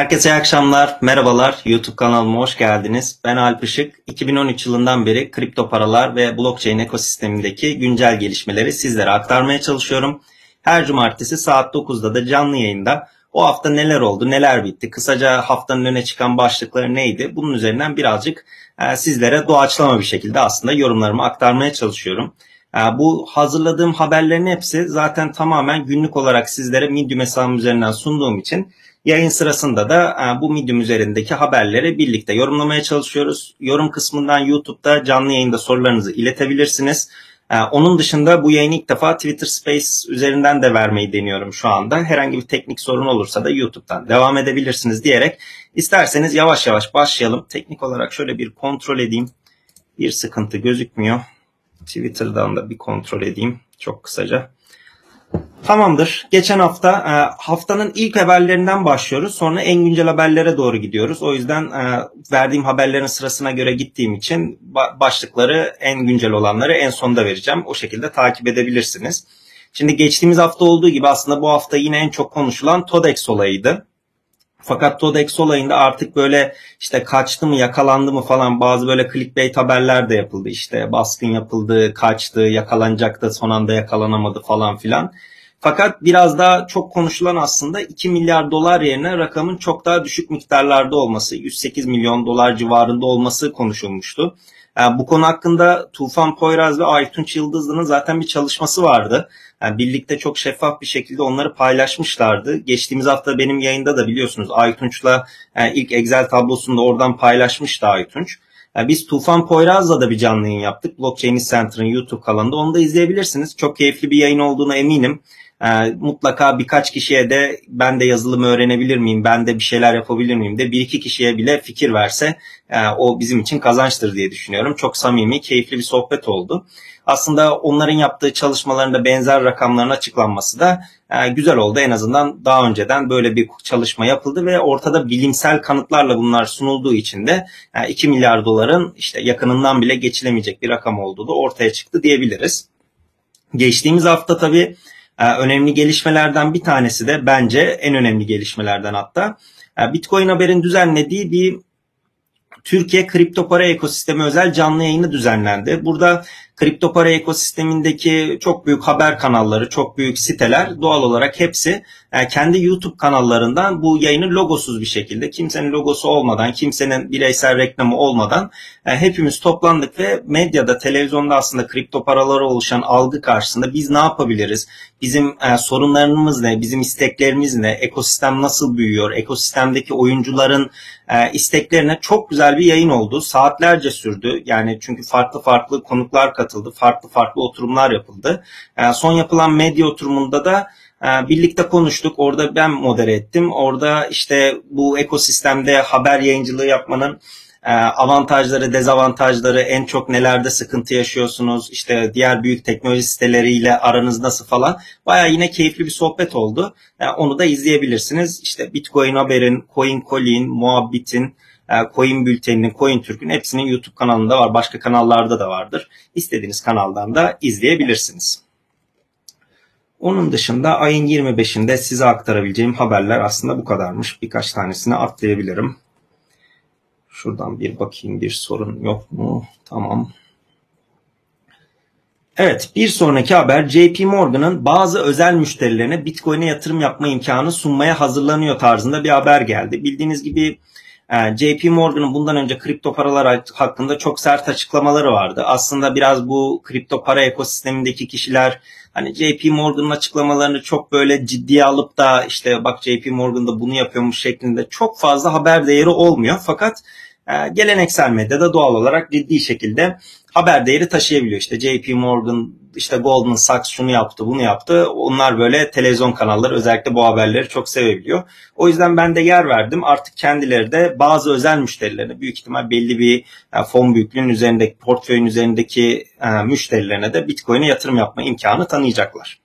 Herkese iyi akşamlar, merhabalar. YouTube kanalıma hoş geldiniz. Ben Alp Işık. 2013 yılından beri kripto paralar ve blockchain ekosistemindeki güncel gelişmeleri sizlere aktarmaya çalışıyorum. Her cumartesi saat 9'da da canlı yayında o hafta neler oldu, neler bitti, kısaca haftanın öne çıkan başlıkları neydi? Bunun üzerinden birazcık e, sizlere doğaçlama bir şekilde aslında yorumlarımı aktarmaya çalışıyorum. E, bu hazırladığım haberlerin hepsi zaten tamamen günlük olarak sizlere Medium hesabım üzerinden sunduğum için Yayın sırasında da e, bu Medium üzerindeki haberleri birlikte yorumlamaya çalışıyoruz. Yorum kısmından YouTube'da canlı yayında sorularınızı iletebilirsiniz. E, onun dışında bu yayını ilk defa Twitter Space üzerinden de vermeyi deniyorum şu anda. Herhangi bir teknik sorun olursa da YouTube'dan devam edebilirsiniz diyerek isterseniz yavaş yavaş başlayalım. Teknik olarak şöyle bir kontrol edeyim. Bir sıkıntı gözükmüyor. Twitter'dan da bir kontrol edeyim çok kısaca. Tamamdır. Geçen hafta e, haftanın ilk haberlerinden başlıyoruz. Sonra en güncel haberlere doğru gidiyoruz. O yüzden e, verdiğim haberlerin sırasına göre gittiğim için başlıkları en güncel olanları en sonda vereceğim. O şekilde takip edebilirsiniz. Şimdi geçtiğimiz hafta olduğu gibi aslında bu hafta yine en çok konuşulan TODEX olayıydı. Fakat TODEX olayında artık böyle işte kaçtı mı yakalandı mı falan bazı böyle clickbait haberler de yapıldı. İşte baskın yapıldı, kaçtı, yakalanacaktı son anda yakalanamadı falan filan. Fakat biraz daha çok konuşulan aslında 2 milyar dolar yerine rakamın çok daha düşük miktarlarda olması, 108 milyon dolar civarında olması konuşulmuştu. Yani bu konu hakkında Tufan Poyraz ve Aytunç Yıldızlı'nın zaten bir çalışması vardı. Yani birlikte çok şeffaf bir şekilde onları paylaşmışlardı. Geçtiğimiz hafta benim yayında da biliyorsunuz Aytunç'la yani ilk Excel tablosunda oradan paylaşmıştı Aytunç. Yani biz Tufan Poyraz'la da bir canlı yayın yaptık. Blockchain Center'ın YouTube kanalında. Onu da izleyebilirsiniz. Çok keyifli bir yayın olduğuna eminim. E, mutlaka birkaç kişiye de ben de yazılımı öğrenebilir miyim, ben de bir şeyler yapabilir miyim de bir iki kişiye bile fikir verse e, o bizim için kazançtır diye düşünüyorum. Çok samimi, keyifli bir sohbet oldu. Aslında onların yaptığı çalışmalarında benzer rakamların açıklanması da e, güzel oldu. En azından daha önceden böyle bir çalışma yapıldı ve ortada bilimsel kanıtlarla bunlar sunulduğu için de e, 2 milyar doların işte yakınından bile geçilemeyecek bir rakam olduğu da ortaya çıktı diyebiliriz. Geçtiğimiz hafta tabii önemli gelişmelerden bir tanesi de bence en önemli gelişmelerden hatta e, Bitcoin Haber'in düzenlediği bir Türkiye kripto para ekosistemi özel canlı yayını düzenlendi. Burada kripto para ekosistemindeki çok büyük haber kanalları, çok büyük siteler doğal olarak hepsi e, kendi YouTube kanallarından bu yayını logosuz bir şekilde kimsenin logosu olmadan, kimsenin bireysel reklamı olmadan e, hepimiz toplandık ve medyada, televizyonda aslında kripto paralara oluşan algı karşısında biz ne yapabiliriz? Bizim e, sorunlarımız ne? Bizim isteklerimiz ne? Ekosistem nasıl büyüyor? Ekosistemdeki oyuncuların isteklerine çok güzel bir yayın oldu. Saatlerce sürdü. Yani çünkü farklı farklı konuklar katıldı. Farklı farklı oturumlar yapıldı. Son yapılan medya oturumunda da ee, birlikte konuştuk. Orada ben modere ettim. Orada işte bu ekosistemde haber yayıncılığı yapmanın e, avantajları, dezavantajları, en çok nelerde sıkıntı yaşıyorsunuz, işte diğer büyük teknoloji siteleriyle aranız nasıl falan. Baya yine keyifli bir sohbet oldu. Yani onu da izleyebilirsiniz. İşte Bitcoin Haber'in, Coin Colin, Muhabbit'in, e, Coin Bülteni'nin, Coin Türk'ün hepsinin YouTube kanalında var. Başka kanallarda da vardır. İstediğiniz kanaldan da izleyebilirsiniz. Onun dışında ayın 25'inde size aktarabileceğim haberler aslında bu kadarmış. Birkaç tanesini atlayabilirim. Şuradan bir bakayım bir sorun yok mu? Tamam. Evet bir sonraki haber JP Morgan'ın bazı özel müşterilerine Bitcoin'e yatırım yapma imkanı sunmaya hazırlanıyor tarzında bir haber geldi. Bildiğiniz gibi e, JP Morgan'ın bundan önce kripto paralar hakkında çok sert açıklamaları vardı. Aslında biraz bu kripto para ekosistemindeki kişiler hani JP Morgan'ın açıklamalarını çok böyle ciddiye alıp da işte bak JP Morgan da bunu yapıyormuş şeklinde çok fazla haber değeri olmuyor. Fakat e, geleneksel medyada doğal olarak ciddi şekilde haber değeri taşıyabiliyor. İşte JP Morgan, işte Goldman Sachs şunu yaptı, bunu yaptı. Onlar böyle televizyon kanalları özellikle bu haberleri çok sevebiliyor. O yüzden ben de yer verdim. Artık kendileri de bazı özel müşterilerine büyük ihtimal belli bir e, fon büyüklüğünün üzerindeki, portföyün üzerindeki e, müşterilerine de Bitcoin'e yatırım yapma imkanı tanıyacaklar.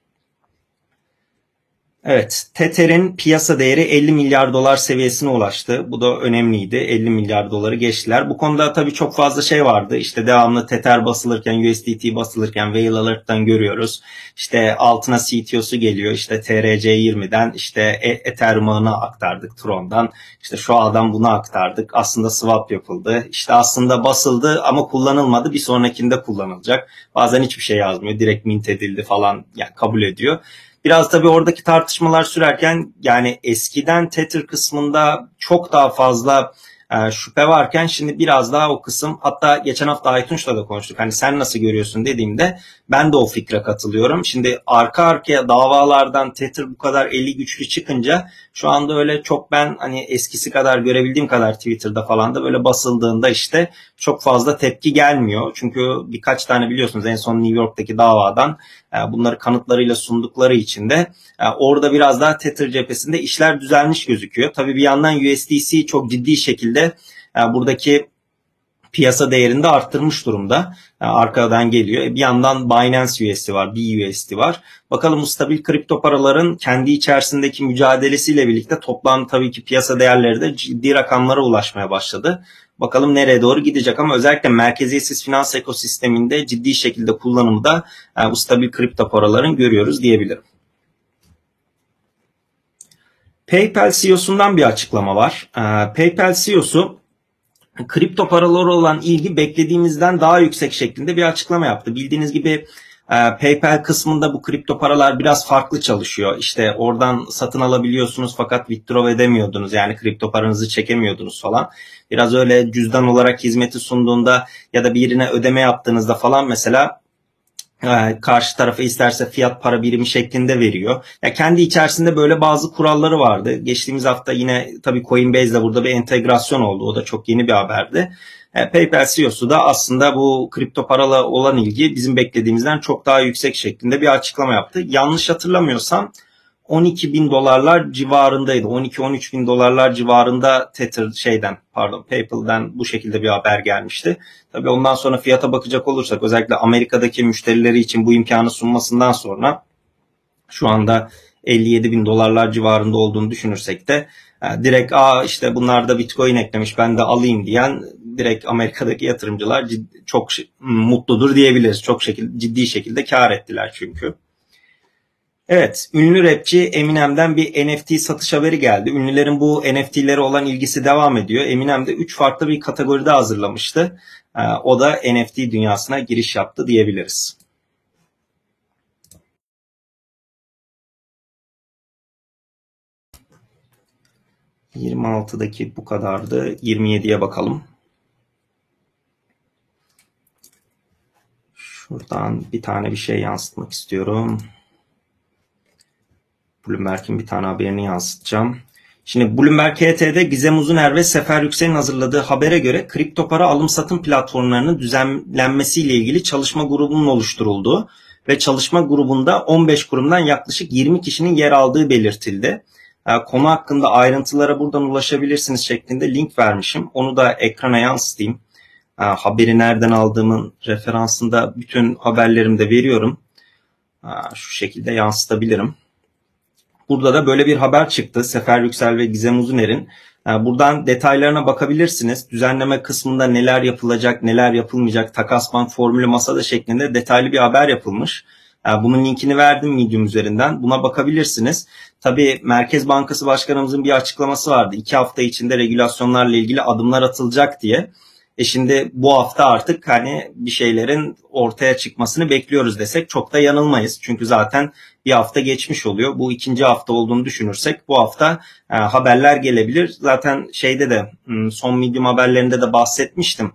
Evet, Tether'in piyasa değeri 50 milyar dolar seviyesine ulaştı. Bu da önemliydi. 50 milyar doları geçtiler. Bu konuda tabii çok fazla şey vardı. İşte devamlı Tether basılırken, USDT basılırken Whale Alert'tan görüyoruz. İşte altına CTO'su geliyor. İşte TRC20'den işte e, Ethereum ağına aktardık Tron'dan. İşte şu adam bunu aktardık. Aslında swap yapıldı. İşte aslında basıldı ama kullanılmadı. Bir sonrakinde kullanılacak. Bazen hiçbir şey yazmıyor. Direkt mint edildi falan yani kabul ediyor. Biraz tabii oradaki tartışmalar sürerken yani eskiden Tether kısmında çok daha fazla e, şüphe varken şimdi biraz daha o kısım hatta geçen hafta Aytunç'la da konuştuk. Hani sen nasıl görüyorsun dediğimde ben de o fikre katılıyorum. Şimdi arka arkaya davalardan Tether bu kadar eli güçlü çıkınca şu anda öyle çok ben hani eskisi kadar görebildiğim kadar Twitter'da falan da böyle basıldığında işte çok fazla tepki gelmiyor. Çünkü birkaç tane biliyorsunuz en son New York'taki davadan bunları kanıtlarıyla sundukları için de e, orada biraz daha Tether cephesinde işler düzelmiş gözüküyor. Tabii bir yandan USDC çok ciddi şekilde e, buradaki piyasa değerini de arttırmış durumda. arkadan geliyor. Bir yandan Binance USD var, BUSD var. Bakalım bu stabil kripto paraların kendi içerisindeki mücadelesiyle birlikte toplam tabii ki piyasa değerleri de ciddi rakamlara ulaşmaya başladı. Bakalım nereye doğru gidecek ama özellikle merkeziyetsiz finans ekosisteminde ciddi şekilde kullanımda e, bu stabil kripto paraların görüyoruz diyebilirim. PayPal CEO'sundan bir açıklama var. E, PayPal CEO'su kripto paralara olan ilgi beklediğimizden daha yüksek şeklinde bir açıklama yaptı. Bildiğiniz gibi e, PayPal kısmında bu kripto paralar biraz farklı çalışıyor. İşte oradan satın alabiliyorsunuz fakat withdraw edemiyordunuz. Yani kripto paranızı çekemiyordunuz falan. Biraz öyle cüzdan olarak hizmeti sunduğunda ya da birine ödeme yaptığınızda falan mesela e, karşı tarafa isterse fiyat para birimi şeklinde veriyor. Ya kendi içerisinde böyle bazı kuralları vardı. Geçtiğimiz hafta yine tabii Coinbase'de burada bir entegrasyon oldu. O da çok yeni bir haberdi. PayPal CEO'su da aslında bu kripto paralı olan ilgi bizim beklediğimizden çok daha yüksek şeklinde bir açıklama yaptı. Yanlış hatırlamıyorsam 12 bin dolarlar civarındaydı. 12-13 bin dolarlar civarında Tether şeyden pardon PayPal'den bu şekilde bir haber gelmişti. Tabii ondan sonra fiyata bakacak olursak özellikle Amerika'daki müşterileri için bu imkanı sunmasından sonra şu anda 57 bin dolarlar civarında olduğunu düşünürsek de e, direkt aa işte bunlar da bitcoin eklemiş ben de alayım diyen direkt Amerika'daki yatırımcılar çok mutludur diyebiliriz. Çok şekil, ciddi şekilde kar ettiler çünkü. Evet, ünlü rapçi Eminem'den bir NFT satış haberi geldi. Ünlülerin bu NFT'lere olan ilgisi devam ediyor. Eminem de 3 farklı bir kategoride hazırlamıştı. E, o da NFT dünyasına giriş yaptı diyebiliriz. 26'daki bu kadardı. 27'ye bakalım. Şuradan bir tane bir şey yansıtmak istiyorum. Bloomberg'in bir tane haberini yansıtacağım. Şimdi Bloomberg HT'de Gizem Uzuner ve Sefer Yüksel'in hazırladığı habere göre kripto para alım satım platformlarının düzenlenmesiyle ilgili çalışma grubunun oluşturulduğu ve çalışma grubunda 15 kurumdan yaklaşık 20 kişinin yer aldığı belirtildi. Ee, konu hakkında ayrıntılara buradan ulaşabilirsiniz şeklinde link vermişim. Onu da ekrana yansıtayım. Ee, haberi nereden aldığımın referansında bütün haberlerimde veriyorum. Ee, şu şekilde yansıtabilirim. Burada da böyle bir haber çıktı. Sefer Yüksel ve Gizem Uzuner'in. Buradan detaylarına bakabilirsiniz. Düzenleme kısmında neler yapılacak, neler yapılmayacak, takas bank formülü masada şeklinde detaylı bir haber yapılmış. Bunun linkini verdim Medium üzerinden. Buna bakabilirsiniz. Tabii Merkez Bankası Başkanımızın bir açıklaması vardı. İki hafta içinde regülasyonlarla ilgili adımlar atılacak diye. E şimdi bu hafta artık hani bir şeylerin ortaya çıkmasını bekliyoruz desek çok da yanılmayız. Çünkü zaten bir hafta geçmiş oluyor. Bu ikinci hafta olduğunu düşünürsek bu hafta e, haberler gelebilir. Zaten şeyde de hmm, son medium haberlerinde de bahsetmiştim.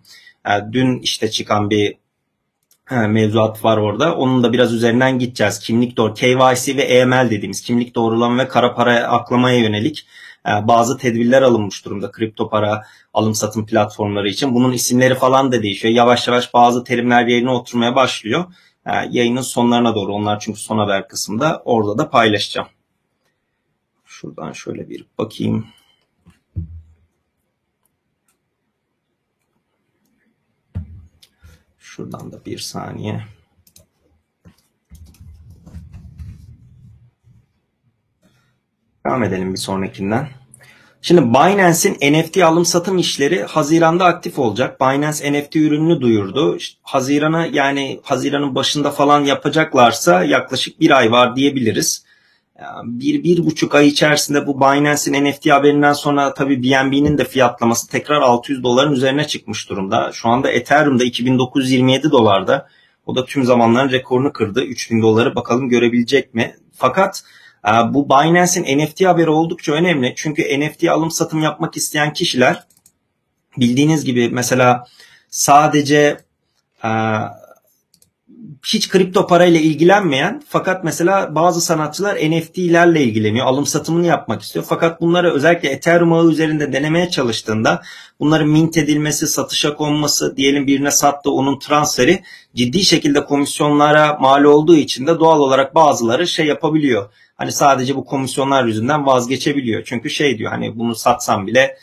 E, dün işte çıkan bir mevzuat var orada. Onun da biraz üzerinden gideceğiz. Kimlik doğru, KYC ve EML dediğimiz kimlik doğrulama ve kara para aklamaya yönelik e, bazı tedbirler alınmış durumda kripto para alım satım platformları için. Bunun isimleri falan da değişiyor. Yavaş yavaş bazı terimler yerine oturmaya başlıyor. E, yayının sonlarına doğru onlar çünkü son haber kısmında orada da paylaşacağım. Şuradan şöyle bir bakayım. Şuradan da bir saniye. Devam edelim bir sonrakinden. Şimdi Binance'in NFT alım satım işleri Haziran'da aktif olacak. Binance NFT ürününü duyurdu. Haziran'a yani Haziran'ın başında falan yapacaklarsa yaklaşık bir ay var diyebiliriz. Bir, bir buçuk ay içerisinde bu Binance'in NFT haberinden sonra tabii BNB'nin de fiyatlaması tekrar 600 doların üzerine çıkmış durumda. Şu anda Ethereum'da 2927 dolarda. O da tüm zamanların rekorunu kırdı. 3000 doları bakalım görebilecek mi? Fakat ee, bu Binance'in NFT haberi oldukça önemli. Çünkü NFT alım satım yapmak isteyen kişiler bildiğiniz gibi mesela sadece e, hiç kripto parayla ilgilenmeyen fakat mesela bazı sanatçılar NFT'lerle ilgileniyor. Alım satımını yapmak istiyor. Fakat bunları özellikle Ethereum ağı üzerinde denemeye çalıştığında bunların mint edilmesi, satışa konması, diyelim birine sattı onun transferi ciddi şekilde komisyonlara mal olduğu için de doğal olarak bazıları şey yapabiliyor hani sadece bu komisyonlar yüzünden vazgeçebiliyor. Çünkü şey diyor hani bunu satsam bile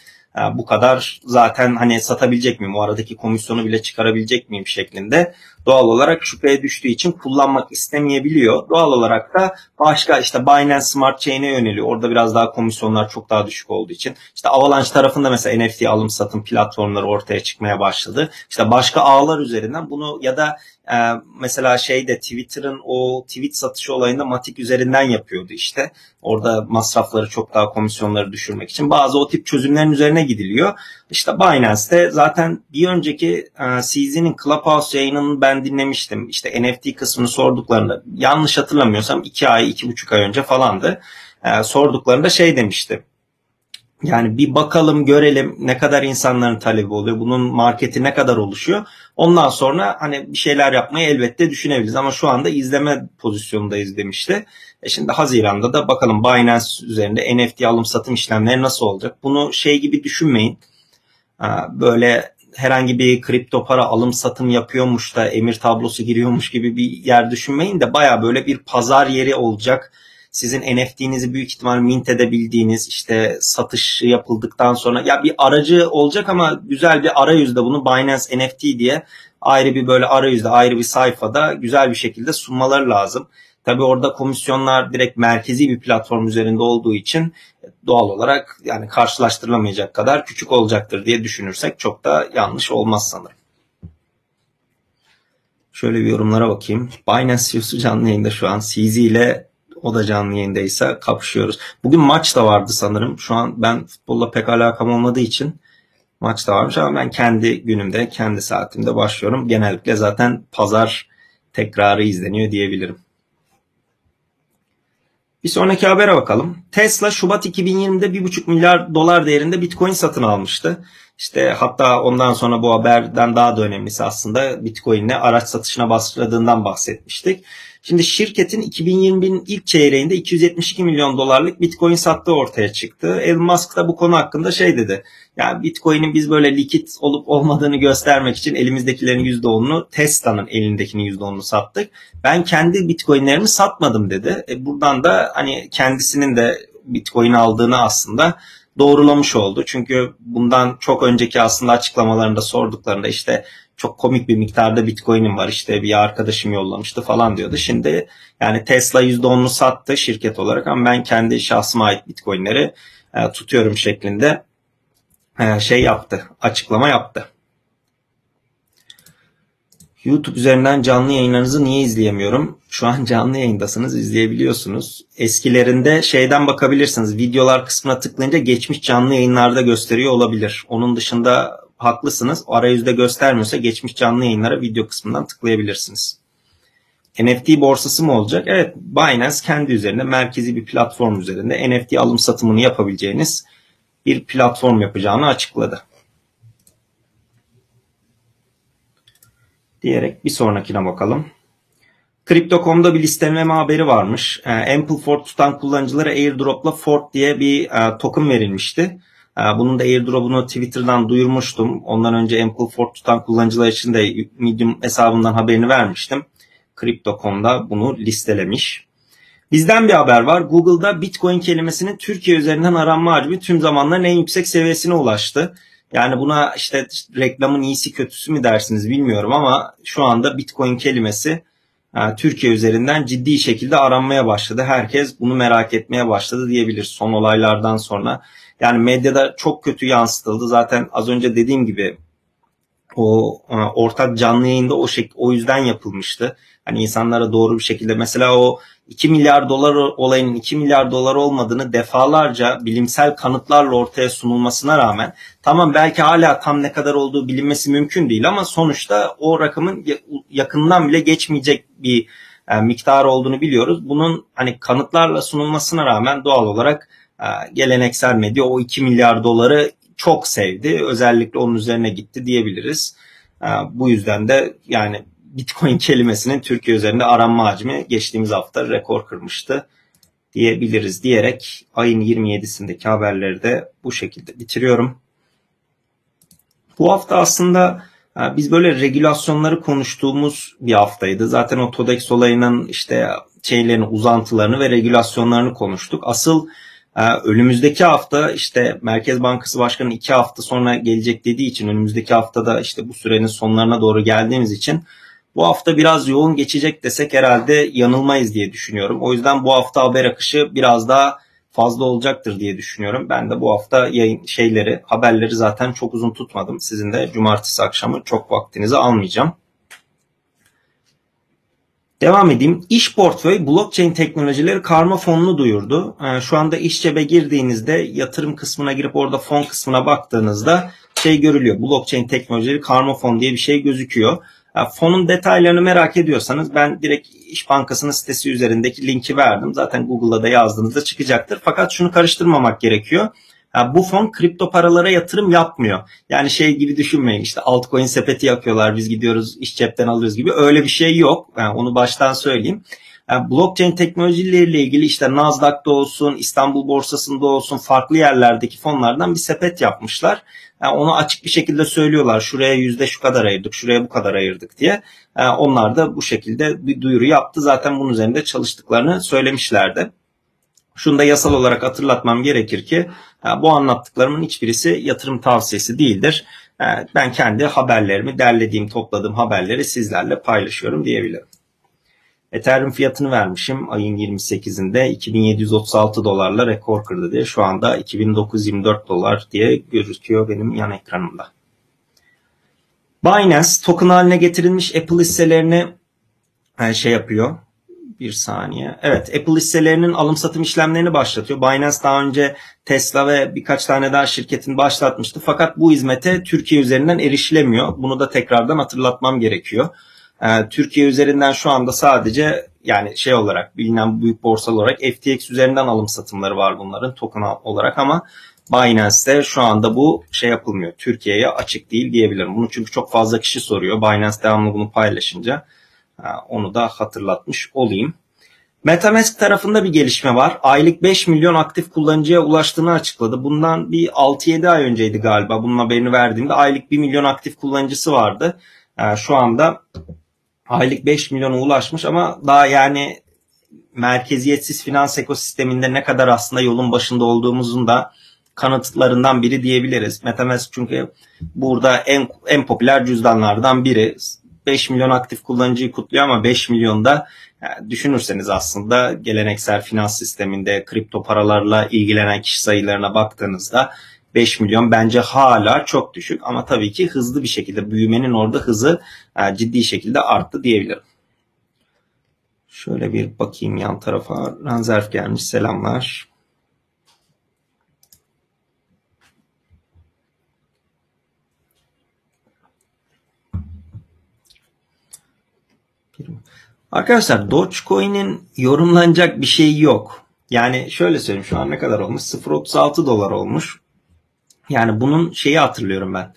bu kadar zaten hani satabilecek miyim? O aradaki komisyonu bile çıkarabilecek miyim şeklinde doğal olarak şüpheye düştüğü için kullanmak istemeyebiliyor. Doğal olarak da başka işte Binance Smart Chain'e yöneliyor. Orada biraz daha komisyonlar çok daha düşük olduğu için. İşte Avalanche tarafında mesela NFT alım satım platformları ortaya çıkmaya başladı. İşte başka ağlar üzerinden bunu ya da e, mesela şeyde Twitter'ın o tweet satışı olayında Matic üzerinden yapıyordu işte. Orada masrafları çok daha komisyonları düşürmek için bazı o tip çözümlerin üzerine gidiliyor. İşte Binance'te zaten bir önceki e, CZ'nin Clubhouse yayınını ben dinlemiştim. İşte NFT kısmını sorduklarında yanlış hatırlamıyorsam 2 ay, 2,5 ay önce falandı. E, sorduklarında şey demişti. Yani bir bakalım görelim ne kadar insanların talebi oluyor. Bunun marketi ne kadar oluşuyor. Ondan sonra hani bir şeyler yapmayı elbette düşünebiliriz. Ama şu anda izleme pozisyondayız demişti. E şimdi Haziran'da da bakalım Binance üzerinde NFT alım satım işlemleri nasıl olacak. Bunu şey gibi düşünmeyin. Böyle herhangi bir kripto para alım satım yapıyormuş da emir tablosu giriyormuş gibi bir yer düşünmeyin de baya böyle bir pazar yeri olacak. Sizin NFT'nizi büyük ihtimal mint edebildiğiniz işte satış yapıldıktan sonra ya bir aracı olacak ama güzel bir arayüzde bunu Binance NFT diye ayrı bir böyle arayüzde ayrı bir sayfada güzel bir şekilde sunmaları lazım. Tabi orada komisyonlar direkt merkezi bir platform üzerinde olduğu için doğal olarak yani karşılaştırılamayacak kadar küçük olacaktır diye düşünürsek çok da yanlış olmaz sanırım. Şöyle bir yorumlara bakayım. Binance CEO'su canlı yayında şu an. CZ ile o da canlı yayındaysa kapışıyoruz. Bugün maç da vardı sanırım. Şu an ben futbolla pek alakam olmadığı için maç da varmış ama ben kendi günümde, kendi saatimde başlıyorum. Genellikle zaten pazar tekrarı izleniyor diyebilirim. Bir sonraki habere bakalım. Tesla Şubat 2020'de 1,5 milyar dolar değerinde Bitcoin satın almıştı. İşte hatta ondan sonra bu haberden daha da önemlisi aslında Bitcoin'le araç satışına başladığından bahsetmiştik. Şimdi şirketin 2021'in ilk çeyreğinde 272 milyon dolarlık Bitcoin sattığı ortaya çıktı. Elon Musk da bu konu hakkında şey dedi. Yani Bitcoin'in biz böyle likit olup olmadığını göstermek için elimizdekilerin %10'unu Tesla'nın elindekinin %10'unu sattık. Ben kendi Bitcoin'lerimi satmadım dedi. E buradan da hani kendisinin de Bitcoin aldığını aslında doğrulamış oldu. Çünkü bundan çok önceki aslında açıklamalarında sorduklarında işte çok komik bir miktarda Bitcoin'im var işte bir arkadaşım yollamıştı falan diyordu. Şimdi yani Tesla %10'unu sattı şirket olarak ama ben kendi şahsıma ait Bitcoin'leri e, tutuyorum şeklinde e, şey yaptı, açıklama yaptı. YouTube üzerinden canlı yayınlarınızı niye izleyemiyorum? Şu an canlı yayındasınız, izleyebiliyorsunuz. Eskilerinde şeyden bakabilirsiniz. Videolar kısmına tıklayınca geçmiş canlı yayınlarda gösteriyor olabilir. Onun dışında haklısınız. Arayüzde göstermiyorsa geçmiş canlı yayınlara video kısmından tıklayabilirsiniz. NFT borsası mı olacak? Evet, Binance kendi üzerinde merkezi bir platform üzerinde NFT alım satımını yapabileceğiniz bir platform yapacağını açıkladı. Diyerek bir sonrakine bakalım. Crypto.com'da bir listeleme haberi varmış. E, Ample Ford tutan kullanıcılara airdropla Ford diye bir e, token verilmişti. E, bunun da airdrop'unu Twitter'dan duyurmuştum. Ondan önce Ample Ford tutan kullanıcılar için de Medium hesabından haberini vermiştim. Crypto.com'da bunu listelemiş. Bizden bir haber var. Google'da Bitcoin kelimesinin Türkiye üzerinden aranma hacmi tüm zamanların en yüksek seviyesine ulaştı. Yani buna işte reklamın iyisi kötüsü mü dersiniz bilmiyorum ama şu anda Bitcoin kelimesi Türkiye üzerinden ciddi şekilde aranmaya başladı. Herkes bunu merak etmeye başladı diyebilir son olaylardan sonra. Yani medyada çok kötü yansıtıldı. Zaten az önce dediğim gibi o e, ortak canlı yayında o şek o yüzden yapılmıştı. Hani insanlara doğru bir şekilde mesela o 2 milyar dolar olayının 2 milyar dolar olmadığını defalarca bilimsel kanıtlarla ortaya sunulmasına rağmen tamam belki hala tam ne kadar olduğu bilinmesi mümkün değil ama sonuçta o rakamın yakından bile geçmeyecek bir e, miktar olduğunu biliyoruz. Bunun hani kanıtlarla sunulmasına rağmen doğal olarak geleneksel medya o 2 milyar doları çok sevdi. Özellikle onun üzerine gitti diyebiliriz. E, bu yüzden de yani Bitcoin kelimesinin Türkiye üzerinde aranma hacmi geçtiğimiz hafta rekor kırmıştı diyebiliriz diyerek ayın 27'sindeki haberleri de bu şekilde bitiriyorum. Bu hafta aslında e, biz böyle regülasyonları konuştuğumuz bir haftaydı. Zaten o TODEX olayının işte şeylerin uzantılarını ve regülasyonlarını konuştuk. Asıl önümüzdeki hafta işte Merkez Bankası Başkanı iki hafta sonra gelecek dediği için önümüzdeki haftada işte bu sürenin sonlarına doğru geldiğimiz için bu hafta biraz yoğun geçecek desek herhalde yanılmayız diye düşünüyorum. O yüzden bu hafta haber akışı biraz daha fazla olacaktır diye düşünüyorum. Ben de bu hafta yayın şeyleri, haberleri zaten çok uzun tutmadım. Sizin de cumartesi akşamı çok vaktinizi almayacağım. Devam edeyim. İş portföy blockchain teknolojileri karma fonunu duyurdu. Ee, şu anda işçebe girdiğinizde yatırım kısmına girip orada fon kısmına baktığınızda şey görülüyor. Blockchain teknolojileri karma fon diye bir şey gözüküyor. Fonun detaylarını merak ediyorsanız ben direkt İş Bankası'nın sitesi üzerindeki linki verdim. Zaten Google'da da yazdığınızda çıkacaktır. Fakat şunu karıştırmamak gerekiyor. Bu fon kripto paralara yatırım yapmıyor. Yani şey gibi düşünmeyin işte altcoin sepeti yapıyorlar biz gidiyoruz iş cepten alıyoruz gibi öyle bir şey yok. Yani onu baştan söyleyeyim. Yani blockchain teknolojileriyle ilgili işte Nasdaq'ta olsun, İstanbul borsasında olsun farklı yerlerdeki fonlardan bir sepet yapmışlar. Yani onu açık bir şekilde söylüyorlar. Şuraya yüzde şu kadar ayırdık, şuraya bu kadar ayırdık diye. Yani onlar da bu şekilde bir duyuru yaptı. Zaten bunun üzerinde çalıştıklarını söylemişlerdi. Şunu da yasal olarak hatırlatmam gerekir ki bu anlattıklarımın hiçbirisi yatırım tavsiyesi değildir. Ben kendi haberlerimi, derlediğim, topladığım haberleri sizlerle paylaşıyorum diyebilirim. Ethereum fiyatını vermişim ayın 28'inde 2736 dolarla rekor kırdı diye. Şu anda 2924 dolar diye gözüküyor benim yan ekranımda. Binance token haline getirilmiş Apple hisselerini e, şey yapıyor. Bir saniye. Evet Apple hisselerinin alım satım işlemlerini başlatıyor. Binance daha önce Tesla ve birkaç tane daha şirketin başlatmıştı. Fakat bu hizmete Türkiye üzerinden erişilemiyor. Bunu da tekrardan hatırlatmam gerekiyor. Ee, Türkiye üzerinden şu anda sadece yani şey olarak bilinen büyük borsal olarak FTX üzerinden alım satımları var bunların token olarak ama Binance'de şu anda bu şey yapılmıyor. Türkiye'ye açık değil diyebilirim. Bunu çünkü çok fazla kişi soruyor. Binance devamlı bunu paylaşınca onu da hatırlatmış olayım. Metamask tarafında bir gelişme var. Aylık 5 milyon aktif kullanıcıya ulaştığını açıkladı. Bundan bir 6-7 ay önceydi galiba. Bunun haberini verdiğimde aylık 1 milyon aktif kullanıcısı vardı. Şu anda aylık 5 milyona ulaşmış ama daha yani merkeziyetsiz finans ekosisteminde ne kadar aslında yolun başında olduğumuzun da kanıtlarından biri diyebiliriz. Metamask çünkü burada en en popüler cüzdanlardan biri. 5 milyon aktif kullanıcıyı kutluyor ama 5 milyonda yani düşünürseniz aslında geleneksel finans sisteminde kripto paralarla ilgilenen kişi sayılarına baktığınızda 5 milyon bence hala çok düşük ama tabii ki hızlı bir şekilde büyümenin orada hızı e, ciddi şekilde arttı diyebilirim. Şöyle bir bakayım yan tarafa. Ranzerf gelmiş. Selamlar. Arkadaşlar Dogecoin'in yorumlanacak bir şey yok. Yani şöyle söyleyeyim şu an ne kadar olmuş? 0.36 dolar olmuş. Yani bunun şeyi hatırlıyorum ben.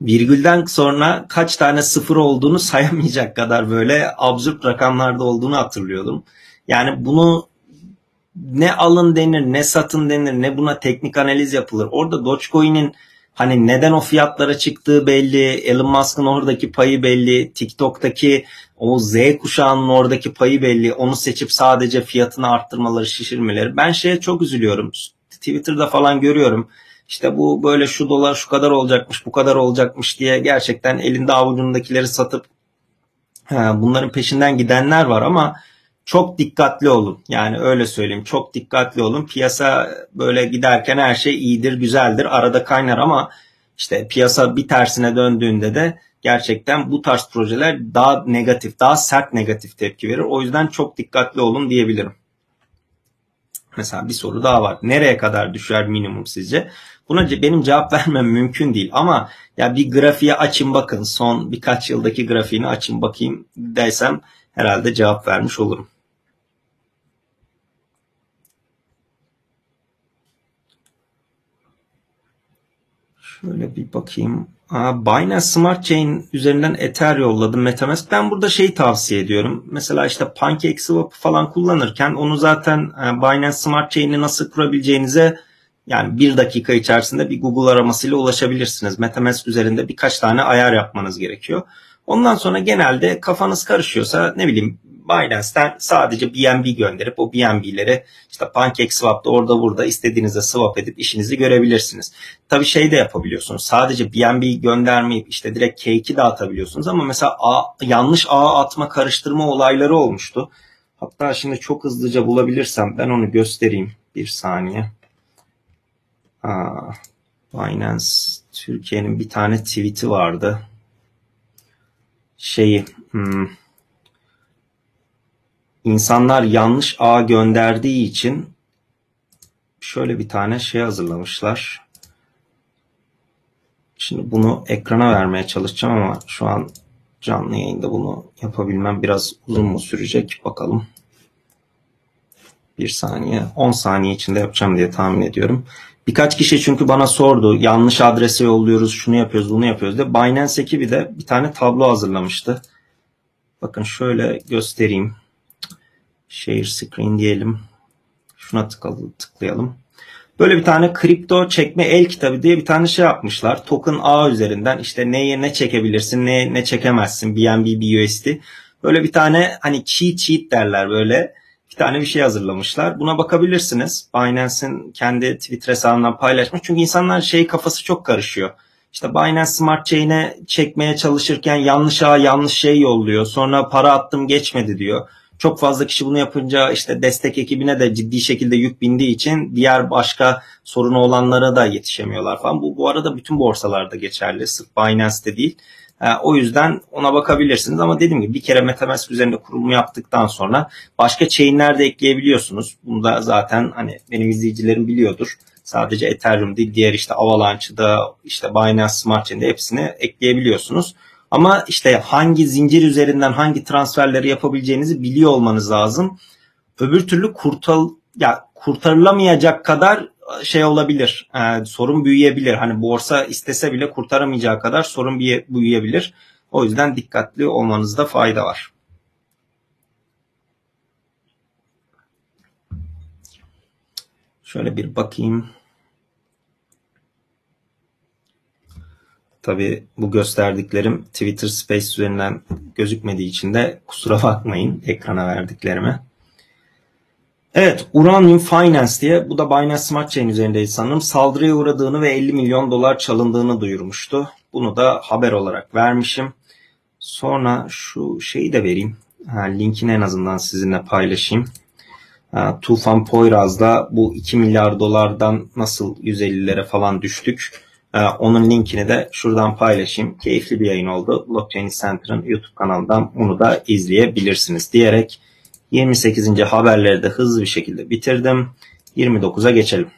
Virgülden sonra kaç tane sıfır olduğunu sayamayacak kadar böyle absürt rakamlarda olduğunu hatırlıyordum. Yani bunu ne alın denir, ne satın denir, ne buna teknik analiz yapılır. Orada Dogecoin'in hani neden o fiyatlara çıktığı belli, Elon Musk'ın oradaki payı belli, TikTok'taki o Z kuşağının oradaki payı belli. Onu seçip sadece fiyatını arttırmaları, şişirmeleri. Ben şeye çok üzülüyorum. Twitter'da falan görüyorum işte bu böyle şu dolar şu kadar olacakmış bu kadar olacakmış diye gerçekten elinde avucundakileri satıp bunların peşinden gidenler var ama çok dikkatli olun. Yani öyle söyleyeyim. Çok dikkatli olun. Piyasa böyle giderken her şey iyidir, güzeldir. Arada kaynar ama işte piyasa bir tersine döndüğünde de gerçekten bu tarz projeler daha negatif, daha sert negatif tepki verir. O yüzden çok dikkatli olun diyebilirim. Mesela bir soru daha var. Nereye kadar düşer minimum sizce? Buna benim cevap vermem mümkün değil ama ya bir grafiğe açın bakın. Son birkaç yıldaki grafiğini açın bakayım desem herhalde cevap vermiş olurum. Şöyle bir bakayım. Aa, Binance Smart Chain üzerinden Ether yolladım Metamask. Ben burada şeyi tavsiye ediyorum. Mesela işte PancakeSwap falan kullanırken onu zaten e, Binance Smart Chain'i nasıl kurabileceğinize yani bir dakika içerisinde bir Google aramasıyla ulaşabilirsiniz. Metamask üzerinde birkaç tane ayar yapmanız gerekiyor. Ondan sonra genelde kafanız karışıyorsa ne bileyim Binance'ten sadece BNB gönderip o BNB'leri işte PancakeSwap'ta orada burada istediğinizde swap edip işinizi görebilirsiniz. Tabii şey de yapabiliyorsunuz. Sadece BNB göndermeyip işte direkt cake'i dağıtabiliyorsunuz ama mesela ağ, yanlış ağ atma karıştırma olayları olmuştu. Hatta şimdi çok hızlıca bulabilirsem ben onu göstereyim. Bir saniye. Aa, Binance Türkiye'nin bir tane tweet'i vardı. Şeyi hmm, insanlar yanlış ağ gönderdiği için şöyle bir tane şey hazırlamışlar. Şimdi bunu ekrana vermeye çalışacağım ama şu an canlı yayında bunu yapabilmem biraz uzun mu sürecek bakalım. Bir saniye 10 saniye içinde yapacağım diye tahmin ediyorum. Birkaç kişi çünkü bana sordu yanlış adrese yolluyoruz şunu yapıyoruz bunu yapıyoruz diye. Binance ekibi de bir tane tablo hazırlamıştı. Bakın şöyle göstereyim. Share screen diyelim. Şuna tıklayalım. Böyle bir tane kripto çekme el kitabı diye bir tane şey yapmışlar. Token A üzerinden işte neye ne çekebilirsin, ne ne çekemezsin. BNB, BUSD. Böyle bir tane hani cheat sheet derler böyle. Bir tane bir şey hazırlamışlar. Buna bakabilirsiniz. Binance'in kendi Twitter hesabından paylaşmış. Çünkü insanlar şey kafası çok karışıyor. İşte Binance Smart Chain'e çekmeye çalışırken yanlış ağ yanlış şey yolluyor. Sonra para attım geçmedi diyor. Çok fazla kişi bunu yapınca işte destek ekibine de ciddi şekilde yük bindiği için diğer başka sorunu olanlara da yetişemiyorlar falan. Bu bu arada bütün borsalarda geçerli. Sırf Binance'de değil. E, o yüzden ona bakabilirsiniz ama dediğim gibi bir kere Metamask üzerinde kurulumu yaptıktan sonra başka chain'ler de ekleyebiliyorsunuz. Bunu da zaten hani benim izleyicilerim biliyordur. Sadece Ethereum değil diğer işte Avalanche'da işte Binance Smart Chain'de hepsini ekleyebiliyorsunuz. Ama işte hangi zincir üzerinden hangi transferleri yapabileceğinizi biliyor olmanız lazım. Öbür türlü kurtal ya kurtarılamayacak kadar şey olabilir. E, sorun büyüyebilir. Hani borsa istese bile kurtaramayacağı kadar sorun büyüyebilir. O yüzden dikkatli olmanızda fayda var. Şöyle bir bakayım. Tabi bu gösterdiklerim Twitter Space üzerinden gözükmediği için de kusura bakmayın ekrana verdiklerime. Evet, Uranium Finance diye bu da Binance Smart Chain üzerindeydi sanırım. Saldırıya uğradığını ve 50 milyon dolar çalındığını duyurmuştu. Bunu da haber olarak vermişim. Sonra şu şeyi de vereyim. Ha, linkini en azından sizinle paylaşayım. Ha, Tufan Poyraz'da bu 2 milyar dolardan nasıl 150'lere falan düştük ee, onun linkini de şuradan paylaşayım. Keyifli bir yayın oldu. Blockchain Center'ın YouTube kanalından onu da izleyebilirsiniz diyerek 28. haberleri de hızlı bir şekilde bitirdim. 29'a geçelim.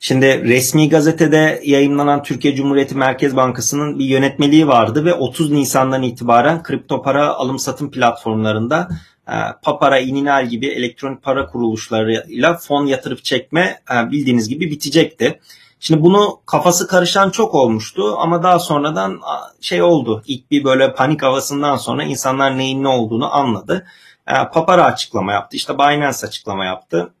Şimdi resmi gazetede yayınlanan Türkiye Cumhuriyeti Merkez Bankası'nın bir yönetmeliği vardı ve 30 Nisan'dan itibaren kripto para alım satım platformlarında e, Papara, Ininal gibi elektronik para kuruluşlarıyla fon yatırıp çekme e, bildiğiniz gibi bitecekti. Şimdi bunu kafası karışan çok olmuştu ama daha sonradan şey oldu. İlk bir böyle panik havasından sonra insanlar neyin ne olduğunu anladı. E, Papara açıklama yaptı. İşte Binance açıklama yaptı.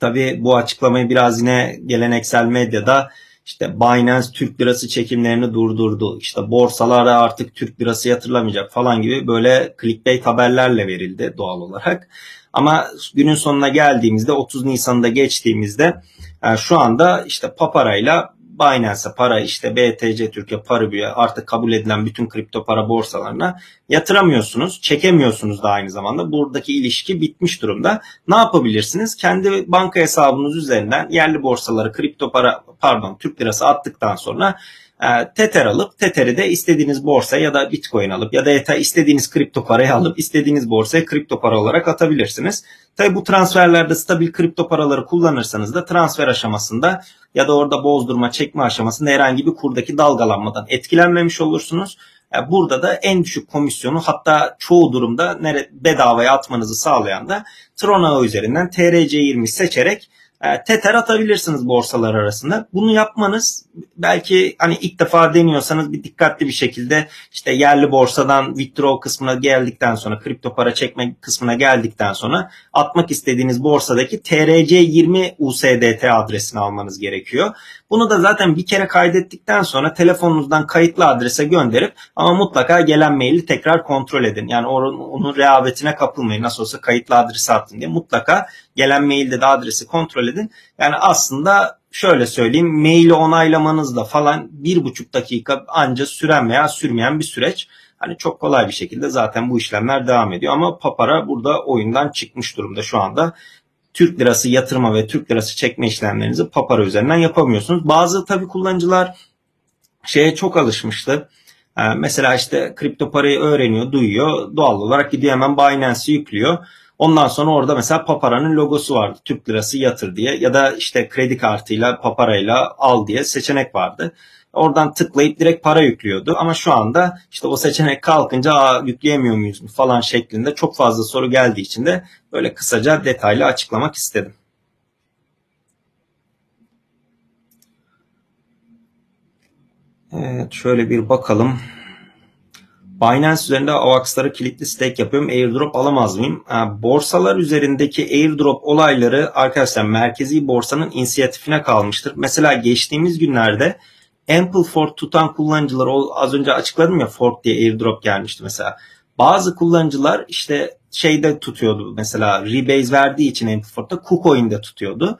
Tabii bu açıklamayı biraz yine geleneksel medyada işte Binance Türk lirası çekimlerini durdurdu. İşte borsalara artık Türk lirası yatırılamayacak falan gibi böyle clickbait haberlerle verildi doğal olarak. Ama günün sonuna geldiğimizde 30 Nisan'da geçtiğimizde yani şu anda işte paparayla Binance'e para işte BTC Türkiye Paribu'ya artık kabul edilen bütün kripto para borsalarına yatıramıyorsunuz. Çekemiyorsunuz da aynı zamanda. Buradaki ilişki bitmiş durumda. Ne yapabilirsiniz? Kendi banka hesabınız üzerinden yerli borsaları kripto para pardon Türk lirası attıktan sonra e, Tether alıp Tether'i de istediğiniz borsaya ya da Bitcoin alıp ya da ETA istediğiniz kripto parayı alıp istediğiniz borsaya kripto para olarak atabilirsiniz. Tabi bu transferlerde stabil kripto paraları kullanırsanız da transfer aşamasında ya da orada bozdurma çekme aşamasında herhangi bir kurdaki dalgalanmadan etkilenmemiş olursunuz. E, burada da en düşük komisyonu hatta çoğu durumda bedavaya atmanızı sağlayan da Tron ağı üzerinden TRC20 seçerek e, Tether atabilirsiniz borsalar arasında. Bunu yapmanız belki hani ilk defa deniyorsanız bir dikkatli bir şekilde işte yerli borsadan withdraw kısmına geldikten sonra kripto para çekme kısmına geldikten sonra atmak istediğiniz borsadaki TRC20 USDT adresini almanız gerekiyor. Bunu da zaten bir kere kaydettikten sonra telefonunuzdan kayıtlı adrese gönderip ama mutlaka gelen maili tekrar kontrol edin. Yani onun, onun rehavetine kapılmayın. Nasıl olsa kayıtlı adresi attın diye mutlaka gelen mailde de adresi kontrol edin. Yani aslında şöyle söyleyeyim maili onaylamanızda falan bir buçuk dakika anca süren veya sürmeyen bir süreç. Hani çok kolay bir şekilde zaten bu işlemler devam ediyor ama Papara burada oyundan çıkmış durumda şu anda. Türk lirası yatırma ve Türk lirası çekme işlemlerinizi Papara üzerinden yapamıyorsunuz. Bazı tabii kullanıcılar şeye çok alışmıştı. Ee, mesela işte kripto parayı öğreniyor, duyuyor. Doğal olarak gidiyor hemen Binance'i yüklüyor. Ondan sonra orada mesela Papara'nın logosu vardı. Türk lirası yatır diye ya da işte kredi kartıyla Papara'yla al diye seçenek vardı. Oradan tıklayıp direkt para yüklüyordu. Ama şu anda işte o seçenek kalkınca Aa, yükleyemiyor muyuz falan şeklinde çok fazla soru geldiği için de böyle kısaca detaylı açıklamak istedim. Evet şöyle bir bakalım. Binance üzerinde AVAX'lara kilitli stake yapıyorum. Airdrop alamaz mıyım? borsalar üzerindeki airdrop olayları arkadaşlar merkezi borsanın inisiyatifine kalmıştır. Mesela geçtiğimiz günlerde Ample Ford tutan kullanıcılar az önce açıkladım ya Ford diye airdrop gelmişti mesela. Bazı kullanıcılar işte şeyde tutuyordu mesela rebase verdiği için Ample Ford'da KuCoin'de tutuyordu.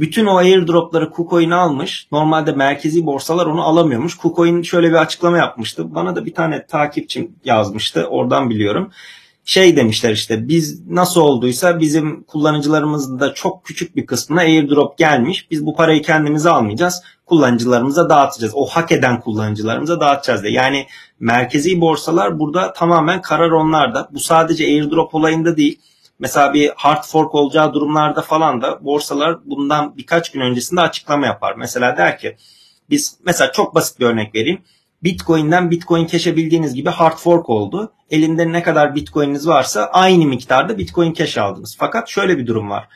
Bütün o airdropları KuCoin almış. Normalde merkezi borsalar onu alamıyormuş. KuCoin şöyle bir açıklama yapmıştı. Bana da bir tane takipçim yazmıştı. Oradan biliyorum şey demişler işte biz nasıl olduysa bizim kullanıcılarımızın da çok küçük bir kısmına airdrop gelmiş. Biz bu parayı kendimize almayacağız. Kullanıcılarımıza dağıtacağız. O hak eden kullanıcılarımıza dağıtacağız diye. Yani merkezi borsalar burada tamamen karar onlarda. Bu sadece airdrop olayında değil. Mesela bir hard fork olacağı durumlarda falan da borsalar bundan birkaç gün öncesinde açıklama yapar. Mesela der ki biz mesela çok basit bir örnek vereyim. Bitcoin'den Bitcoin Cash'e bildiğiniz gibi hard fork oldu. Elinde ne kadar Bitcoin'iniz varsa aynı miktarda Bitcoin Cash aldınız. Fakat şöyle bir durum var.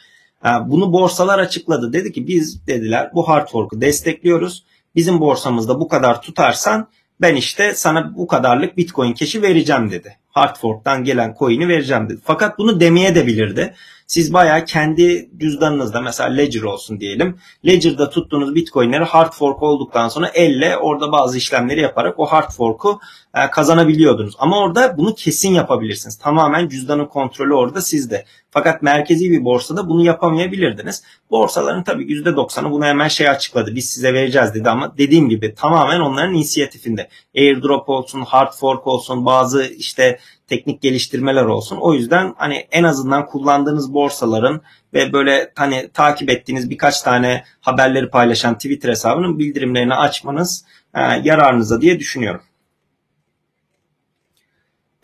Bunu borsalar açıkladı. Dedi ki biz dediler bu hard fork'u destekliyoruz. Bizim borsamızda bu kadar tutarsan ben işte sana bu kadarlık Bitcoin Cash'i vereceğim dedi. Hard fork'tan gelen coin'i vereceğim dedi. Fakat bunu demeye de bilirdi. Siz bayağı kendi cüzdanınızda mesela Ledger olsun diyelim. Ledger'da tuttuğunuz Bitcoin'leri hard fork olduktan sonra elle orada bazı işlemleri yaparak o hard fork'u e, kazanabiliyordunuz. Ama orada bunu kesin yapabilirsiniz. Tamamen cüzdanın kontrolü orada sizde. Fakat merkezi bir borsada bunu yapamayabilirdiniz. Borsaların tabii %90'ı bunu hemen şey açıkladı. Biz size vereceğiz dedi ama dediğim gibi tamamen onların inisiyatifinde. Airdrop olsun, hard fork olsun, bazı işte teknik geliştirmeler olsun. O yüzden hani en azından kullandığınız borsaların ve böyle hani takip ettiğiniz birkaç tane haberleri paylaşan Twitter hesabının bildirimlerini açmanız e, yararınıza diye düşünüyorum.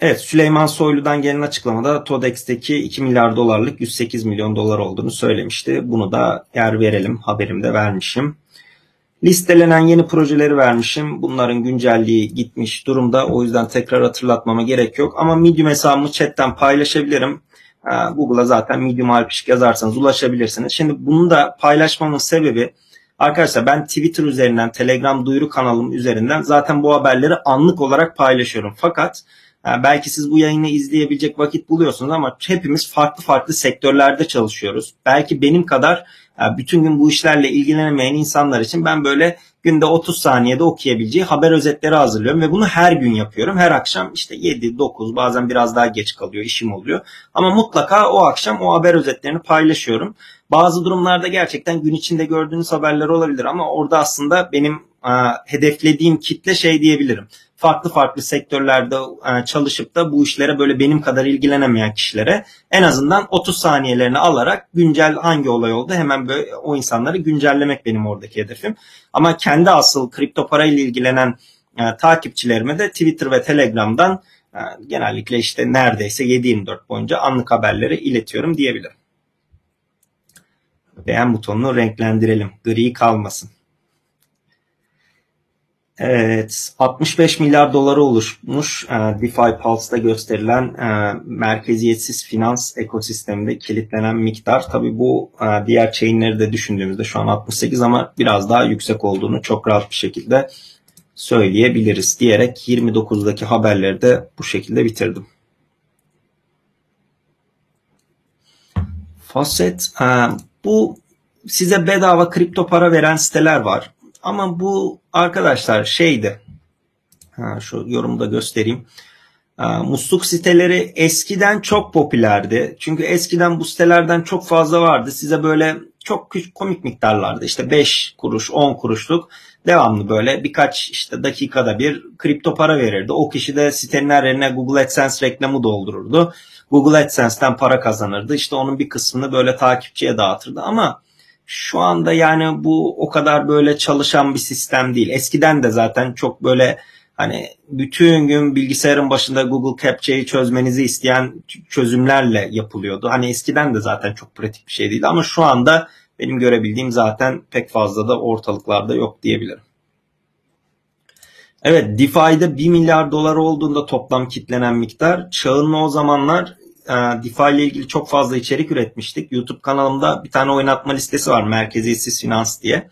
Evet Süleyman Soylu'dan gelen açıklamada TODEX'teki 2 milyar dolarlık 108 milyon dolar olduğunu söylemişti. Bunu da yer verelim haberimde vermişim. Listelenen yeni projeleri vermişim. Bunların güncelliği gitmiş durumda. O yüzden tekrar hatırlatmama gerek yok. Ama Medium hesabımı chatten paylaşabilirim. Google'a zaten Medium Alpişik yazarsanız ulaşabilirsiniz. Şimdi bunu da paylaşmamın sebebi arkadaşlar ben Twitter üzerinden, Telegram duyuru kanalım üzerinden zaten bu haberleri anlık olarak paylaşıyorum. Fakat Yani belki siz bu yayını izleyebilecek vakit buluyorsunuz ama hepimiz farklı farklı sektörlerde çalışıyoruz. Belki benim kadar bütün gün bu işlerle ilgilenemeyen insanlar için ben böyle günde 30 saniyede okuyabileceği haber özetleri hazırlıyorum ve bunu her gün yapıyorum. Her akşam işte 7, 9 bazen biraz daha geç kalıyor işim oluyor. Ama mutlaka o akşam o haber özetlerini paylaşıyorum. Bazı durumlarda gerçekten gün içinde gördüğünüz haberler olabilir ama orada aslında benim hedeflediğim kitle şey diyebilirim. Farklı farklı sektörlerde çalışıp da bu işlere böyle benim kadar ilgilenemeyen kişilere en azından 30 saniyelerini alarak güncel hangi olay oldu hemen böyle o insanları güncellemek benim oradaki hedefim. Ama kendi asıl kripto parayla ilgilenen takipçilerime de Twitter ve Telegram'dan genellikle işte neredeyse 7-24 boyunca anlık haberleri iletiyorum diyebilirim. Beğen butonunu renklendirelim. Gri kalmasın. Evet, 65 milyar doları oluşmuş e, DeFi Pulse'da gösterilen e, merkeziyetsiz finans ekosisteminde kilitlenen miktar. Tabii bu e, diğer chainleri de düşündüğümüzde şu an 68 ama biraz daha yüksek olduğunu çok rahat bir şekilde söyleyebiliriz diyerek 29'daki haberleri de bu şekilde bitirdim. Faucet, bu size bedava kripto para veren siteler var. Ama bu arkadaşlar şeydi. Ha, şu yorumda göstereyim. musluk siteleri eskiden çok popülerdi. Çünkü eskiden bu sitelerden çok fazla vardı. Size böyle çok komik miktarlarda işte 5 kuruş 10 kuruşluk devamlı böyle birkaç işte dakikada bir kripto para verirdi. O kişi de sitenin her yerine Google AdSense reklamı doldururdu. Google AdSense'ten para kazanırdı. İşte onun bir kısmını böyle takipçiye dağıtırdı ama şu anda yani bu o kadar böyle çalışan bir sistem değil. Eskiden de zaten çok böyle hani bütün gün bilgisayarın başında Google Captcha'yı çözmenizi isteyen çözümlerle yapılıyordu. Hani eskiden de zaten çok pratik bir şey değildi ama şu anda benim görebildiğim zaten pek fazla da ortalıklarda yok diyebilirim. Evet DeFi'de 1 milyar dolar olduğunda toplam kitlenen miktar çağın o zamanlar e, DeFi ile ilgili çok fazla içerik üretmiştik. YouTube kanalımda bir tane oynatma listesi var. Merkeziyetsiz Finans diye.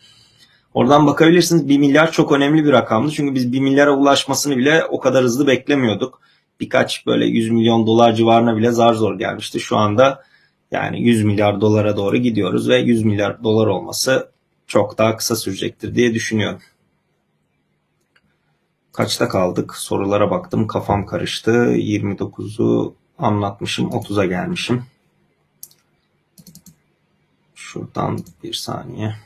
Oradan bakabilirsiniz 1 milyar çok önemli bir rakamdı. Çünkü biz 1 milyara ulaşmasını bile o kadar hızlı beklemiyorduk. Birkaç böyle 100 milyon dolar civarına bile zar zor gelmişti. Şu anda yani 100 milyar dolara doğru gidiyoruz ve 100 milyar dolar olması çok daha kısa sürecektir diye düşünüyorum. Kaçta kaldık? Sorulara baktım. Kafam karıştı. 29'u anlatmışım. 30'a gelmişim. Şuradan bir saniye.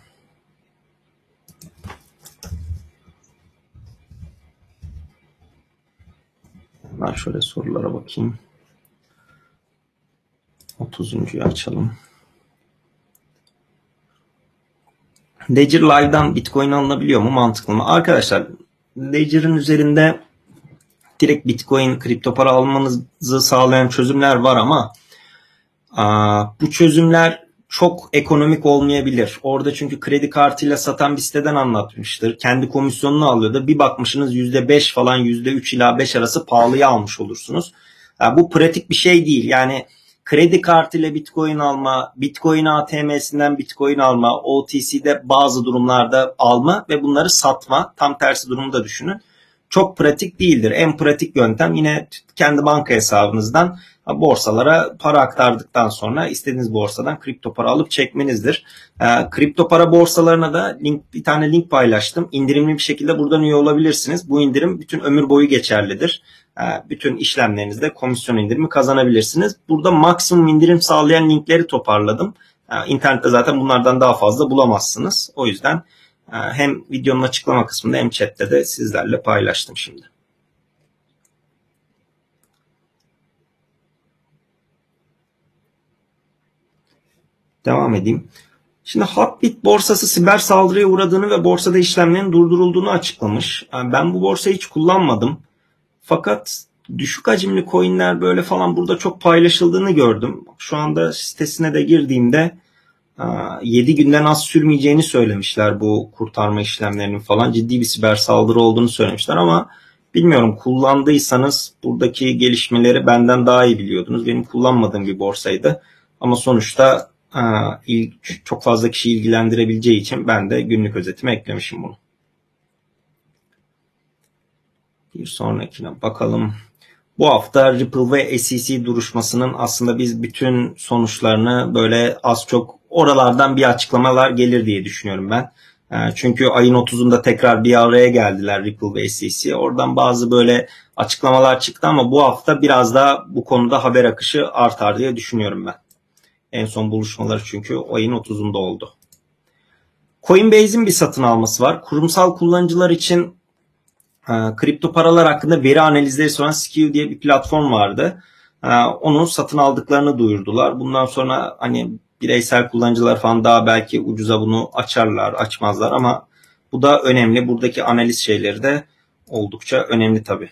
Ben şöyle sorulara bakayım. 30'uncuyu açalım. Ledger Live'dan Bitcoin alınabiliyor mu? Mantıklı mı? Arkadaşlar Ledger'ın üzerinde direkt Bitcoin kripto para almanızı sağlayan çözümler var ama bu çözümler çok ekonomik olmayabilir. Orada çünkü kredi kartıyla satan bir siteden anlatmıştır. Kendi komisyonunu alıyordu. Bir bakmışsınız %5 falan %3 ila 5 arası pahalıya almış olursunuz. Yani bu pratik bir şey değil. Yani kredi kartıyla bitcoin alma, bitcoin ATM'sinden bitcoin alma, OTC'de bazı durumlarda alma ve bunları satma. Tam tersi durumda düşünün çok pratik değildir. En pratik yöntem yine kendi banka hesabınızdan borsalara para aktardıktan sonra istediğiniz borsadan kripto para alıp çekmenizdir. E, kripto para borsalarına da link, bir tane link paylaştım. İndirimli bir şekilde buradan üye olabilirsiniz. Bu indirim bütün ömür boyu geçerlidir. E, bütün işlemlerinizde komisyon indirimi kazanabilirsiniz. Burada maksimum indirim sağlayan linkleri toparladım. E, internette zaten bunlardan daha fazla bulamazsınız. O yüzden ee, hem videonun açıklama kısmında hem chatte de sizlerle paylaştım şimdi. Devam edeyim. Şimdi Hotbit borsası siber saldırıya uğradığını ve borsada işlemlerin durdurulduğunu açıklamış. Yani ben bu borsayı hiç kullanmadım. Fakat düşük hacimli coinler böyle falan burada çok paylaşıldığını gördüm. Şu anda sitesine de girdiğimde 7 günden az sürmeyeceğini söylemişler bu kurtarma işlemlerinin falan. Ciddi bir siber saldırı olduğunu söylemişler ama bilmiyorum kullandıysanız buradaki gelişmeleri benden daha iyi biliyordunuz. Benim kullanmadığım bir borsaydı. Ama sonuçta çok fazla kişi ilgilendirebileceği için ben de günlük özetime eklemişim bunu. Bir sonrakine bakalım. Bu hafta Ripple ve SEC duruşmasının aslında biz bütün sonuçlarını böyle az çok oralardan bir açıklamalar gelir diye düşünüyorum ben. Ee, çünkü ayın 30'unda tekrar bir araya geldiler Ripple ve SEC. Oradan bazı böyle açıklamalar çıktı ama bu hafta biraz daha bu konuda haber akışı artar diye düşünüyorum ben. En son buluşmaları çünkü ayın 30'unda oldu. Coinbase'in bir satın alması var. Kurumsal kullanıcılar için e, kripto paralar hakkında veri analizleri sunan Skew diye bir platform vardı. E, onu satın aldıklarını duyurdular. Bundan sonra hani bireysel kullanıcılar falan daha belki ucuza bunu açarlar, açmazlar ama bu da önemli. Buradaki analiz şeyleri de oldukça önemli tabii.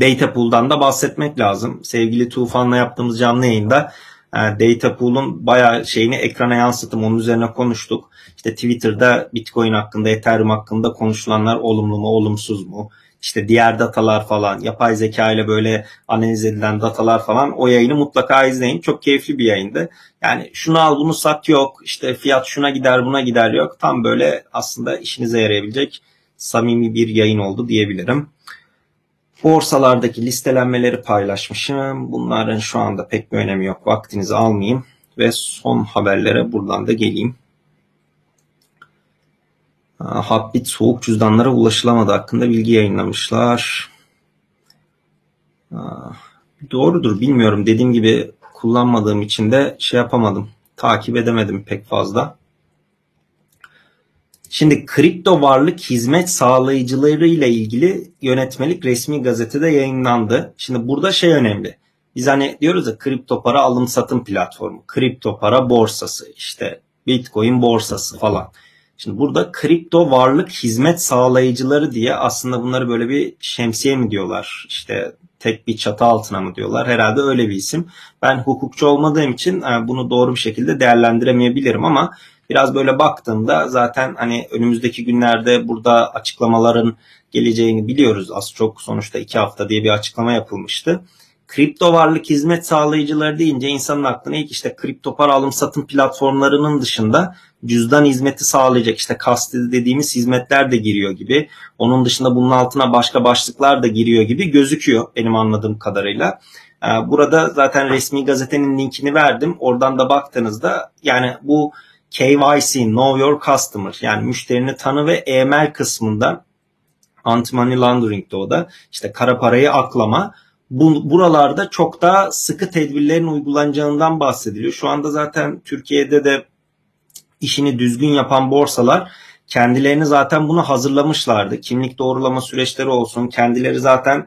Data Pool'dan da bahsetmek lazım. Sevgili Tufan'la yaptığımız canlı yayında e, Data Pool'un bayağı şeyini ekrana yansıttım. Onun üzerine konuştuk. İşte Twitter'da Bitcoin hakkında, Ethereum hakkında konuşulanlar olumlu mu, olumsuz mu? İşte diğer datalar falan, yapay zeka ile böyle analiz edilen datalar falan o yayını mutlaka izleyin. Çok keyifli bir yayındı. Yani şunu al bunu sat yok, işte fiyat şuna gider buna gider yok. Tam böyle aslında işinize yarayabilecek samimi bir yayın oldu diyebilirim. Borsalardaki listelenmeleri paylaşmışım. Bunların şu anda pek bir önemi yok. Vaktinizi almayayım ve son haberlere buradan da geleyim. Habbit soğuk cüzdanlara ulaşılamadı hakkında bilgi yayınlamışlar. Doğrudur bilmiyorum. Dediğim gibi kullanmadığım için de şey yapamadım. Takip edemedim pek fazla. Şimdi kripto varlık hizmet sağlayıcıları ile ilgili yönetmelik resmi gazetede yayınlandı. Şimdi burada şey önemli. Biz hani diyoruz ya kripto para alım satım platformu, kripto para borsası, işte Bitcoin borsası falan. Şimdi burada kripto varlık hizmet sağlayıcıları diye aslında bunları böyle bir şemsiye mi diyorlar? İşte tek bir çatı altına mı diyorlar? Herhalde öyle bir isim. Ben hukukçu olmadığım için e, bunu doğru bir şekilde değerlendiremeyebilirim ama biraz böyle baktığımda zaten hani önümüzdeki günlerde burada açıklamaların geleceğini biliyoruz. Az çok sonuçta iki hafta diye bir açıklama yapılmıştı. Kripto varlık hizmet sağlayıcıları deyince insanın aklına ilk işte kripto para alım satım platformlarının dışında cüzdan hizmeti sağlayacak işte kastedi dediğimiz hizmetler de giriyor gibi. Onun dışında bunun altına başka başlıklar da giriyor gibi gözüküyor benim anladığım kadarıyla. Ee, burada zaten resmi gazetenin linkini verdim. Oradan da baktığınızda yani bu KYC, Know Your Customer yani müşterini tanı ve EML kısmında anti-money laundering'de o da işte kara parayı aklama bu, buralarda çok daha sıkı tedbirlerin uygulanacağından bahsediliyor. Şu anda zaten Türkiye'de de işini düzgün yapan borsalar kendilerini zaten bunu hazırlamışlardı. Kimlik doğrulama süreçleri olsun kendileri zaten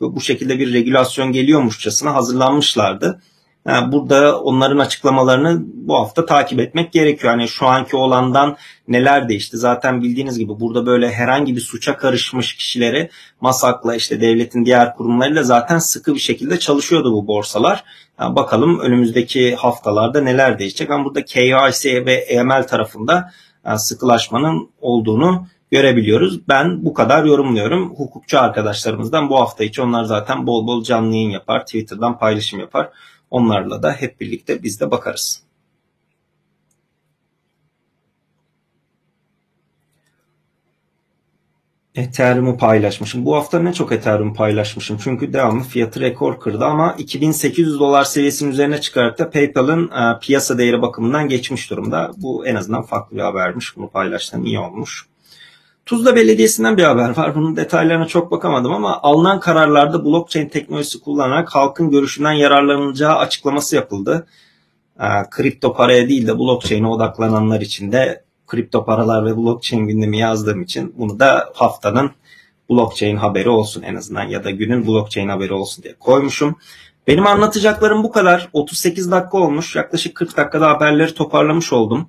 bu şekilde bir regülasyon geliyormuşçasına hazırlanmışlardı. Yani burada onların açıklamalarını bu hafta takip etmek gerekiyor. Hani şu anki olandan neler değişti? Zaten bildiğiniz gibi burada böyle herhangi bir suça karışmış kişileri masakla işte devletin diğer kurumlarıyla zaten sıkı bir şekilde çalışıyordu bu borsalar. Yani bakalım önümüzdeki haftalarda neler değişecek. Ama burada KYC ve EML tarafında yani sıkılaşmanın olduğunu görebiliyoruz. Ben bu kadar yorumluyorum. Hukukçu arkadaşlarımızdan bu hafta içi onlar zaten bol bol canlı yayın yapar. Twitter'dan paylaşım yapar. Onlarla da hep birlikte biz de bakarız. Ethereum'u paylaşmışım. Bu hafta ne çok Ethereum paylaşmışım. Çünkü devamlı fiyatı rekor kırdı ama 2800 dolar seviyesinin üzerine çıkarak da PayPal'ın e, piyasa değeri bakımından geçmiş durumda. Bu en azından farklı bir habermiş. Bunu paylaştığım iyi olmuş. Tuzla Belediyesi'nden bir haber var. Bunun detaylarına çok bakamadım ama alınan kararlarda blockchain teknolojisi kullanarak halkın görüşünden yararlanacağı açıklaması yapıldı. Ee, kripto paraya değil de blockchain'e odaklananlar için de kripto paralar ve blockchain gündemi yazdığım için bunu da haftanın blockchain haberi olsun en azından ya da günün blockchain haberi olsun diye koymuşum. Benim anlatacaklarım bu kadar. 38 dakika olmuş. Yaklaşık 40 dakikada haberleri toparlamış oldum.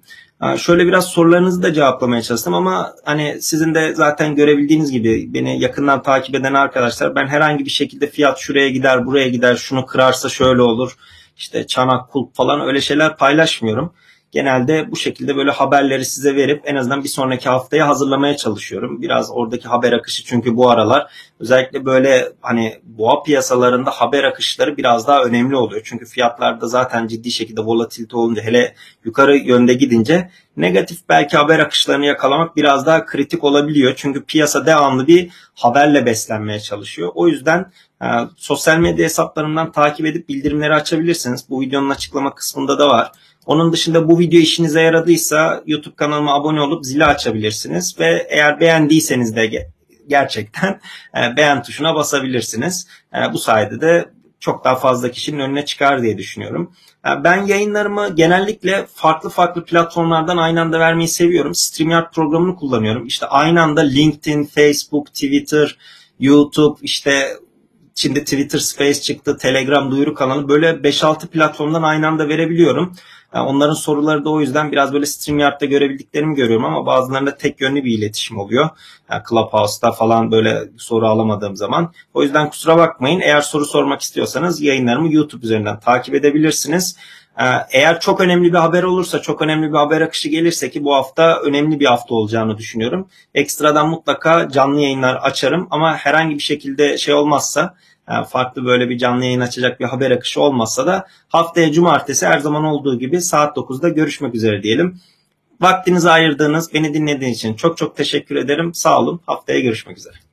Şöyle biraz sorularınızı da cevaplamaya çalıştım ama hani sizin de zaten görebildiğiniz gibi beni yakından takip eden arkadaşlar ben herhangi bir şekilde fiyat şuraya gider buraya gider şunu kırarsa şöyle olur işte çanak kulp falan öyle şeyler paylaşmıyorum. Genelde bu şekilde böyle haberleri size verip en azından bir sonraki haftaya hazırlamaya çalışıyorum. Biraz oradaki haber akışı çünkü bu aralar özellikle böyle hani boğa piyasalarında haber akışları biraz daha önemli oluyor. Çünkü fiyatlarda zaten ciddi şekilde volatilite olunca hele yukarı yönde gidince negatif belki haber akışlarını yakalamak biraz daha kritik olabiliyor. Çünkü piyasa devamlı bir haberle beslenmeye çalışıyor. O yüzden e, sosyal medya hesaplarından takip edip bildirimleri açabilirsiniz. Bu videonun açıklama kısmında da var. Onun dışında bu video işinize yaradıysa YouTube kanalıma abone olup zili açabilirsiniz ve eğer beğendiyseniz de gerçekten e, beğen tuşuna basabilirsiniz. E, bu sayede de çok daha fazla kişinin önüne çıkar diye düşünüyorum. E, ben yayınlarımı genellikle farklı farklı platformlardan aynı anda vermeyi seviyorum. StreamYard programını kullanıyorum. İşte aynı anda LinkedIn, Facebook, Twitter, YouTube, işte Şimdi Twitter Space çıktı, Telegram duyuru kanalı böyle 5-6 platformdan aynı anda verebiliyorum. Yani onların soruları da o yüzden biraz böyle StreamYard'da görebildiklerimi görüyorum ama bazılarında tek yönlü bir iletişim oluyor. Yani Clubhouse'da falan böyle soru alamadığım zaman. O yüzden kusura bakmayın. Eğer soru sormak istiyorsanız yayınlarımı YouTube üzerinden takip edebilirsiniz. Eğer çok önemli bir haber olursa, çok önemli bir haber akışı gelirse ki bu hafta önemli bir hafta olacağını düşünüyorum. Ekstradan mutlaka canlı yayınlar açarım ama herhangi bir şekilde şey olmazsa farklı böyle bir canlı yayın açacak bir haber akışı olmazsa da haftaya cumartesi her zaman olduğu gibi saat 9'da görüşmek üzere diyelim. Vaktinizi ayırdığınız, beni dinlediğiniz için çok çok teşekkür ederim. Sağ olun. Haftaya görüşmek üzere.